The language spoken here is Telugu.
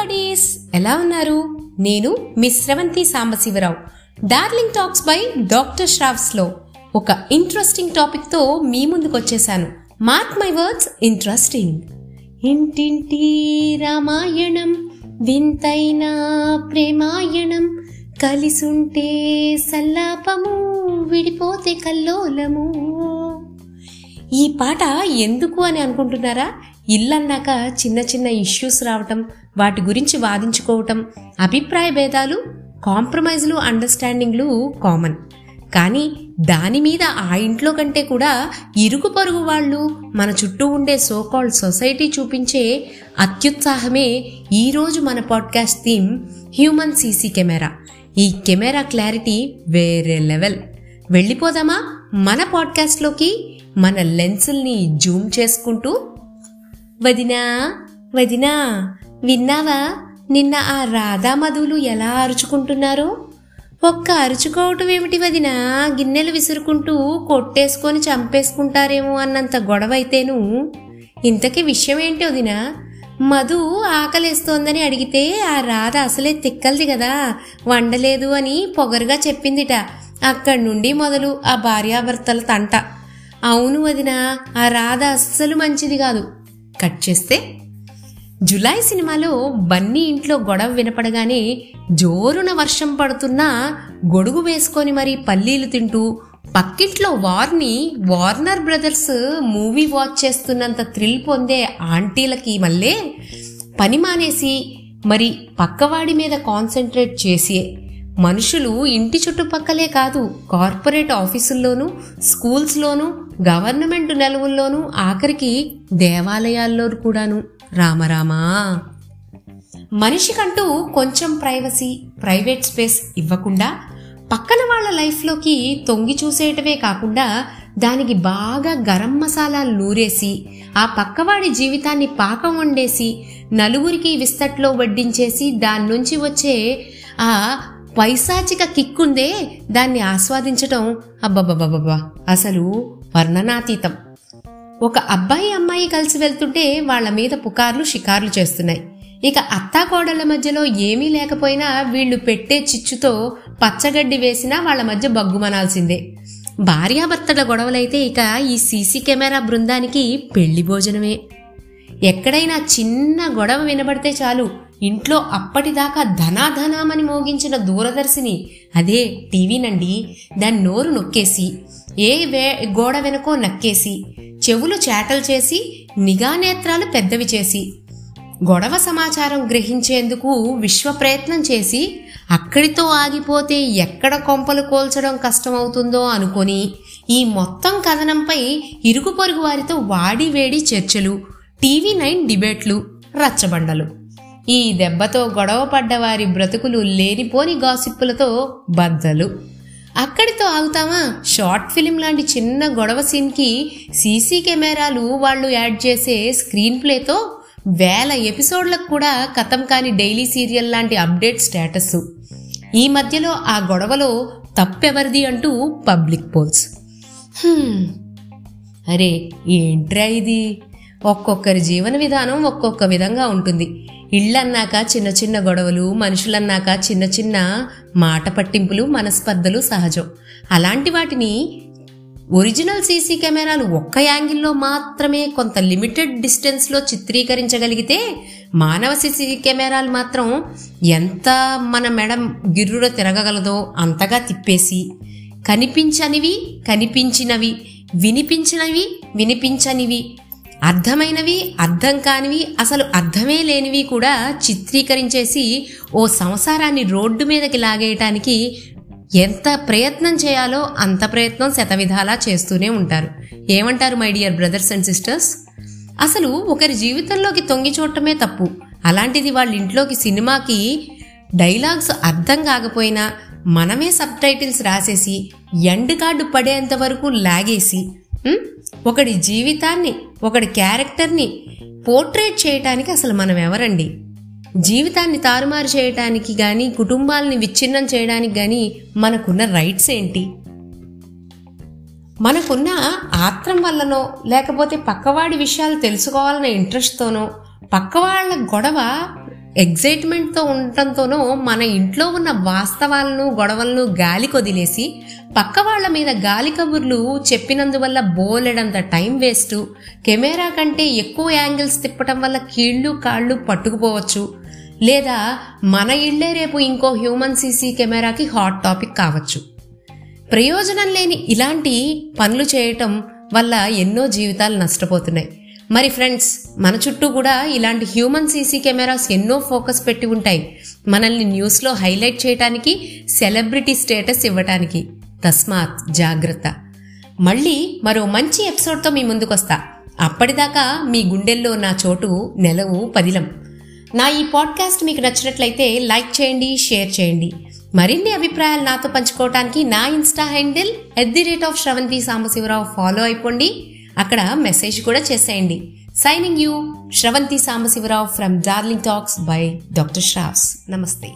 బడీస్ ఎలా ఉన్నారు? నేను Miss Sravanthi Sambasivarao darling talks by doctor శ్రావ్స్లో ఒక ఇంట్రెస్టింగ్ టాపిక్తో మీ ముందుకు వచ్చేసాను. మార్క్ మై వర్డ్స్ ఇంట్రెస్టింగ్ ఇంటింటి రామాయణం వింతైన ప్రేమాయణం కలిసుంటే సల్లాపము విడిపోతే కల్లోలము. ఈ పాట ఎందుకు అని అనుకుంటున్నారా? ఇల్లన్నాక చిన్న చిన్న ఇష్యూస్ రావటం వాటి గురించి వాదించుకోవటం అభిప్రాయ భేదాలు కాంప్రమైజ్లు అండర్స్టాండింగ్లు కామన్ కానీ దాని మీద ఆ ఇంట్లో కంటే కూడా ఇరుగు పొరుగు వాళ్ళు మన చుట్టూ ఉండే సోకాల్డ్ సొసైటీ చూపించే అత్యుత్సాహమే ఈరోజు మన podcast theme human CC camera. ఈ కెమెరా క్లారిటీ వేరే లెవెల్ వెళ్ళిపోదామా? మన పాడ్కాస్ట్లోకి మన లెన్సుల్ని జూమ్ చేసుకుంటూ వదినా వదినా విన్నావా? నిన్న ఆ రాధా మధువులు ఎలా అరుచుకుంటున్నారో? ఒక్క అరుచుకోవటం ఏమిటి వదినా? గిన్నెలు విసురుకుంటూ కొట్టేసుకొని చంపేసుకుంటారేమో అన్నంత గొడవ అయితేను ఇంతకీ విషయం ఏంటి వదినా? మధు ఆకలేస్తోందని అడిగితే ఆ రాధ అసలే తిక్కలది కదా వండలేదు అని పొగరుగా చెప్పిందిట. అక్కడి నుండి మొదలు ఆ భార్యాభర్తల తంట. అవును వదినా ఆ రాధ అస్సలు మంచిది కాదు. కట్ చేస్తే జులై సినిమాలో బన్నీ ఇంట్లో గొడవ వినపడగానే జోరున వర్షం పడుతున్నా గొడుగు వేసుకొని మరి పల్లీలు తింటూ పక్కింట్లో వార్ని వార్నర్ బ్రదర్స్ మూవీ వాచ్ చేస్తున్నంత థ్రిల్ పొందే ఆంటీలకి మళ్ళీ పని మానేసి మరి పక్కవాడి మీద కాన్సన్ట్రేట్ చేసి మనుషులు ఇంటి చుట్టుపక్కలే కాదు కార్పొరేట్ ఆఫీసుల్లోనూ స్కూల్స్లోనూ గవర్నమెంట్ నెలవుల్లోనూ ఆఖరికి దేవాలయాల్లో కూడాను. రామరామా మనిషికంటూ కొంచెం ప్రైవసీ ప్రైవేట్ స్పేస్ ఇవ్వకుండా పక్కన వాళ్ళ లైఫ్లోకి తొంగి చూసేయటమే కాకుండా దానికి బాగా గరం మసాలాలు నూరేసి ఆ పక్కవాడి జీవితాన్ని పాకం వండేసి నలుగురికి విస్తట్లో వడ్డించేసి దాని నుంచి వచ్చే ఆ పైశాచిక కిక్కుందే దాన్ని ఆస్వాదించటం. అబ్బబ్బబ్బబ్బా అసలు వర్ణనాతీతం. ఒక అబ్బాయి అమ్మాయి కలిసి వెళ్తుంటే వాళ్ళ మీద పుకార్లు షికార్లు చేస్తున్నాయి. ఇక అత్తాకోడళ్ళ మధ్యలో ఏమీ లేకపోయినా వీళ్ళు పెట్టే చిచ్చుతో పచ్చగడ్డి వేసినా వాళ్ళ మధ్య బగ్గుమనాల్సిందే భార్యాభర్తల గొడవలైతే ఇక ఈ సీసీ కెమెరా బృందానికి పెళ్ళి భోజనమే. ఎక్కడైనా చిన్న గొడవ వినబడితే చాలు ఇంట్లో అప్పటిదాకా ధనాధనామని మోగించిన దూరదర్శిని. అదే టీవీనండి దాని నోరు నొక్కేసి ఏ వే గోడ వెనుకో నక్కేసి చెవులు చేటలు చేసి నిఘానేత్రాలు పెద్దవి చేసి గొడవ సమాచారం గ్రహించేందుకు విశ్వ ప్రయత్నం చేసి అక్కడితో ఆగిపోతే ఎక్కడ కొంపలు కోల్చడం కష్టమవుతుందో అనుకొని ఈ మొత్తం కథనంపై ఇరుగు పొరుగు వారితో వాడి వేడి చర్చలు టీవీ నైన్ డిబేట్లు రచ్చబండలు. ఈ దెబ్బతో గొడవ పడ్డవారి బ్రతుకులు లేనిపోని గాసిప్పులతో బద్దలు. అక్కడితో ఆగుతామా? షార్ట్ ఫిలిం లాంటి చిన్న గొడవ సీన్కి సీసీ కెమెరాలు వాళ్ళు యాడ్ చేసే స్క్రీన్ ప్లేతో వేల ఎపిసోడ్లకు కూడా కథం కాని డైలీ సీరియల్ లాంటి అప్డేట్ స్టేటస్. ఈ మధ్యలో ఆ గొడవలో తప్పెవరిది అంటూ పబ్లిక్ పోల్స్. అరే ఏంట్రా ఇది? ఒక్కొక్కరి జీవన విధానం ఒక్కొక్క విధంగా ఉంటుంది. ఇళ్ళన్నాక చిన్న చిన్న గొడవలు మనుషులన్నాక చిన్న చిన్న మాట పట్టింపులు మనస్పర్ధలు సహజం. అలాంటి వాటిని ఒరిజినల్ సీసీ కెమెరాలు ఒక్క యాంగిల్లో మాత్రమే కొంత లిమిటెడ్ డిస్టెన్స్లో చిత్రీకరించగలిగితే మానవ సీసీ కెమెరాలు మాత్రం ఎంత మన మెడ గిర్రుడ తిరగగలదో అంతగా తిప్పేసి కనిపించనివి కనిపించినవి వినిపించినవి వినిపించనివి అర్థమైనవి అర్థం కానివి అసలు అర్థమే లేనివి కూడా చిత్రీకరించేసి ఓ సంసారాన్ని రోడ్డు మీదకి లాగేయటానికి ఎంత ప్రయత్నం చేయాలో అంత ప్రయత్నం శతవిధాలా చేస్తూనే ఉంటారు. ఏమంటారు my dear brothers and sisters? అసలు ఒకరి జీవితంలోకి తొంగి చూడటమే తప్పు. అలాంటిది వాళ్ళ ఇంట్లోకి సినిమాకి డైలాగ్స్ అర్థం కాకపోయినా మనమే సబ్ టైటిల్స్ రాసేసి ఎండ్ కార్డు పడేంత వరకు లాగేసి ఒకడి జీవితాన్ని ఒకడి క్యారెక్టర్ని పోర్ట్రేట్ చేయటానికి అసలు మనం ఎవరండి? జీవితాన్ని తారుమారు చేయటానికి కానీ కుటుంబాలని విచ్ఛిన్నం చేయడానికి కానీ మనకున్న రైట్స్ ఏంటి? మనకున్న ఆత్రం వల్లనో లేకపోతే పక్కవాడి విషయాలు తెలుసుకోవాలన్న ఇంట్రెస్ట్తోనో పక్కవాళ్ళ గొడవ ఎగ్జైట్మెంట్తో ఉండటంతోనో మన ఇంట్లో ఉన్న వాస్తవాలను గొడవలను గాలి కొదిలేసి పక్క వాళ్ళ మీద గాలి కబుర్లు చెప్పినందువల్ల బోలెడంత టైం వేస్ట్. కెమెరా కంటే ఎక్కువ యాంగిల్స్ తిప్పటం వల్ల కీళ్ళు కాళ్ళు పట్టుకుపోవచ్చు. లేదా మన ఇళ్ళే రేపు ఇంకో హ్యూమన్ సీసీ కెమెరాకి హాట్ టాపిక్ కావచ్చు. ప్రయోజనం లేని ఇలాంటి పనులు చేయటం వల్ల ఎన్నో జీవితాలు నష్టపోతున్నాయి. మరి ఫ్రెండ్స్ మన చుట్టూ కూడా ఇలాంటి హ్యూమన్ సీసీ కెమెరాస్ ఎన్నో ఫోకస్ పెట్టి ఉంటాయి. మనల్ని న్యూస్లో హైలైట్ చేయటానికి సెలబ్రిటీ స్టేటస్ ఇవ్వటానికి. తస్మాత్ జాగ్రత్త. మళ్ళీ మరో మంచి ఎపిసోడ్తో మీ ముందుకొస్తా. అప్పటిదాకా మీ గుండెల్లో నా చోటు నెలవు పదిలం. నా ఈ పాడ్కాస్ట్ మీకు నచ్చినట్లయితే లైక్ చేయండి షేర్ చేయండి. మరిన్ని అభిప్రాయాలు నాతో పంచుకోవడానికి నా Insta handle at the rate of Sravanthi Sambasivarao follow అయిపోండి. అక్కడ మెసేజ్ కూడా చేసేయండి. Signing you Sravanthi Sambasivarao from darling talks by doctor Sravs నమస్తే